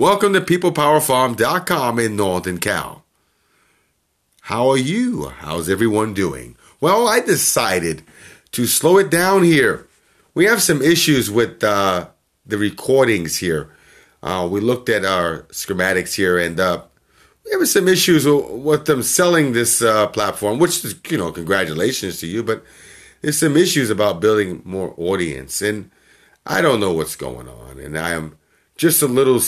Welcome to PeoplePowerFarm.com in Northern Cal. How are you? How's everyone doing? Well, I decided to slow it down here. We have some issues with uh, the recordings here. Uh, we looked at our schematics here, and uh, we have some issues with them selling this uh, platform, which is, you know, congratulations to you, but there's some issues about building more audience, and I don't know what's going on, and I am just a little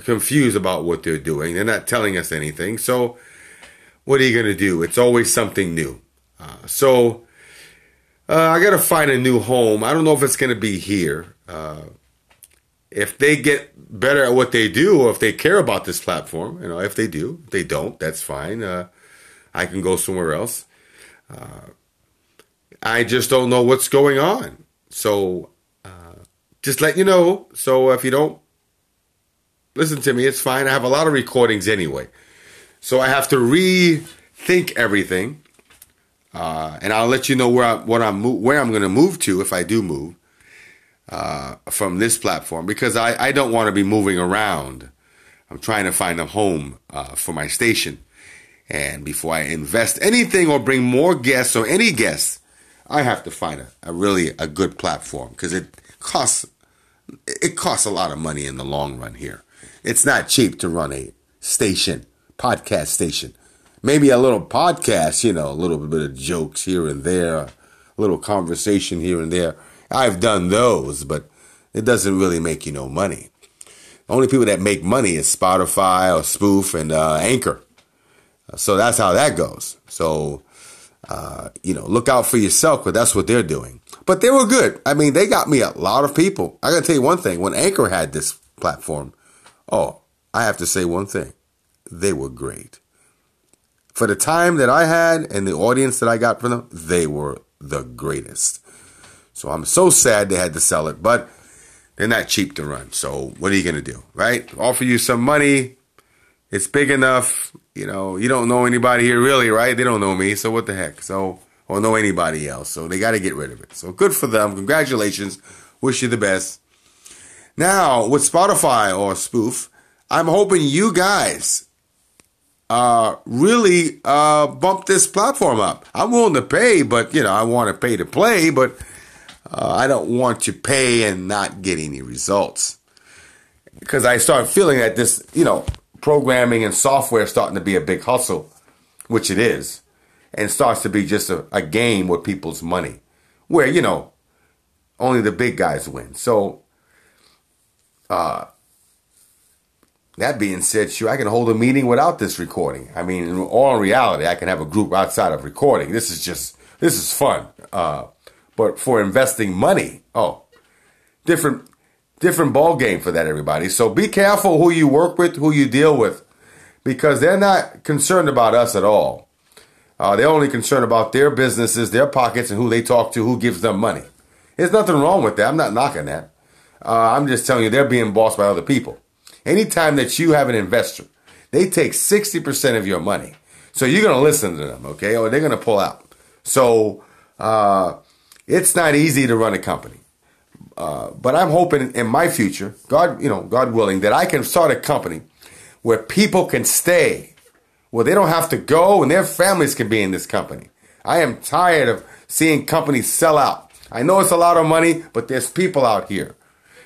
confused about what they're doing. They're not telling us anything, so what are you going to do? It's always something new. Uh, so uh, I got to find a new home. I don't know if it's going to be here. Uh, if they get better at what they do, or if they care about this platform, you know, if they do, if they don't, that's fine. Uh, I can go somewhere else. Uh, I just don't know what's going on. So uh, just let you know. So if you don't listen to me, it's fine. I have a lot of recordings anyway. So I have to rethink everything. Uh, and I'll let you know where I, what I'm where I'm going to move to if I do move uh, from this platform because I, I don't want to be moving around. I'm trying to find a home uh, for my station, and before I invest anything or bring more guests or any guests, I have to find a, a really a good platform because it costs it costs a lot of money in the long run here. It's not cheap to run a station, podcast station. Maybe a little podcast, you know, a little bit of jokes here and there, a little conversation here and there. I've done those, but it doesn't really make you no money. Only people that make money is Spotify or Spoof and uh, Anchor. So that's how that goes. So, uh, you know, look out for yourself, but that's what they're doing. But they were good. I mean, they got me a lot of people. I got to tell you one thing. When Anchor had this platform, Oh, I have to say one thing. They were great. For the time that I had and the audience that I got from them, they were the greatest. So I'm so sad they had to sell it, but they're not cheap to run. So what are you going to do, right? Offer you some money. It's big enough. You know, you don't know anybody here really, right? They don't know me. So what the heck? So, or know anybody else. So they got to get rid of it. So good for them. Congratulations. Wish you the best. Now, with Spotify or Spoof, I'm hoping you guys uh, really uh, bump this platform up. I'm willing to pay, but you know, I want to pay to play, but uh, I don't want to pay and not get any results. Because I start feeling that this, you know, programming and software starting to be a big hustle, which it is, and starts to be just a, a game with people's money, where, you know, only the big guys win. So uh, that being said, sure, I can hold a meeting without this recording. I mean, in all reality, I can have a group outside of recording. This is just, this is fun. Uh, but for investing money, oh, different, different ball game for that, everybody. So be careful who you work with, who you deal with, because they're not concerned about us at all. Uh, they're only concerned about their businesses, their pockets, and who they talk to, who gives them money. There's nothing wrong with that. I'm not knocking that. Uh, I'm just telling you, they're being bossed by other people. Anytime that you have an investor, they take 60% of your money. So you're going to listen to them, okay? Or they're going to pull out. So uh, it's not easy to run a company. Uh, but I'm hoping in my future, God, you know, God willing, that I can start a company where people can stay, where they don't have to go and their families can be in this company. I am tired of seeing companies sell out. I know it's a lot of money, but there's people out here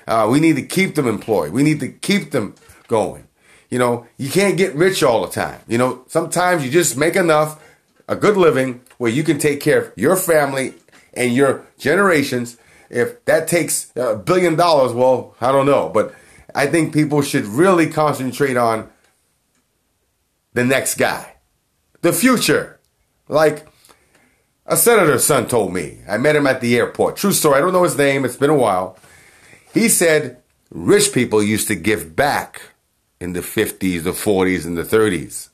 uh, we need to keep them employed. We need to keep them going. You know, you can't get rich all the time. You know, sometimes you just make enough, a good living where you can take care of your family and your generations. If that takes a billion dollars, well, I don't know. But I think people should really concentrate on the next guy, the future. Like a senator's son told me. I met him at the airport. True story. I don't know his name. It's been a while. He said rich people used to give back in the 50s, the 40s, and the 30s.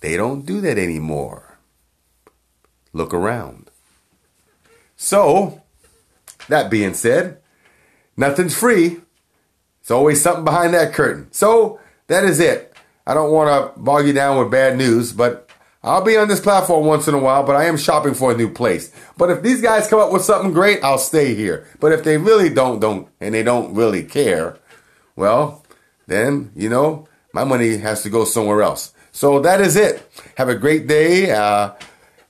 They don't do that anymore. Look around. So, that being said, nothing's free. It's always something behind that curtain. So, that is it. I don't want to bog you down with bad news, but I'll be on this platform once in a while, but I am shopping for a new place. But if these guys come up with something great, I'll stay here. But if they really don't, don't, and they don't really care, well, then, you know, my money has to go somewhere else. So that is it. Have a great day uh,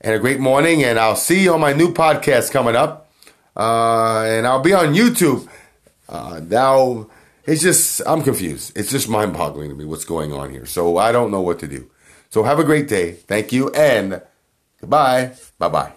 and a great morning, and I'll see you on my new podcast coming up. Uh, and I'll be on YouTube. Uh, now, it's just, I'm confused. It's just mind boggling to me what's going on here. So I don't know what to do. So have a great day. Thank you, and goodbye. Bye bye.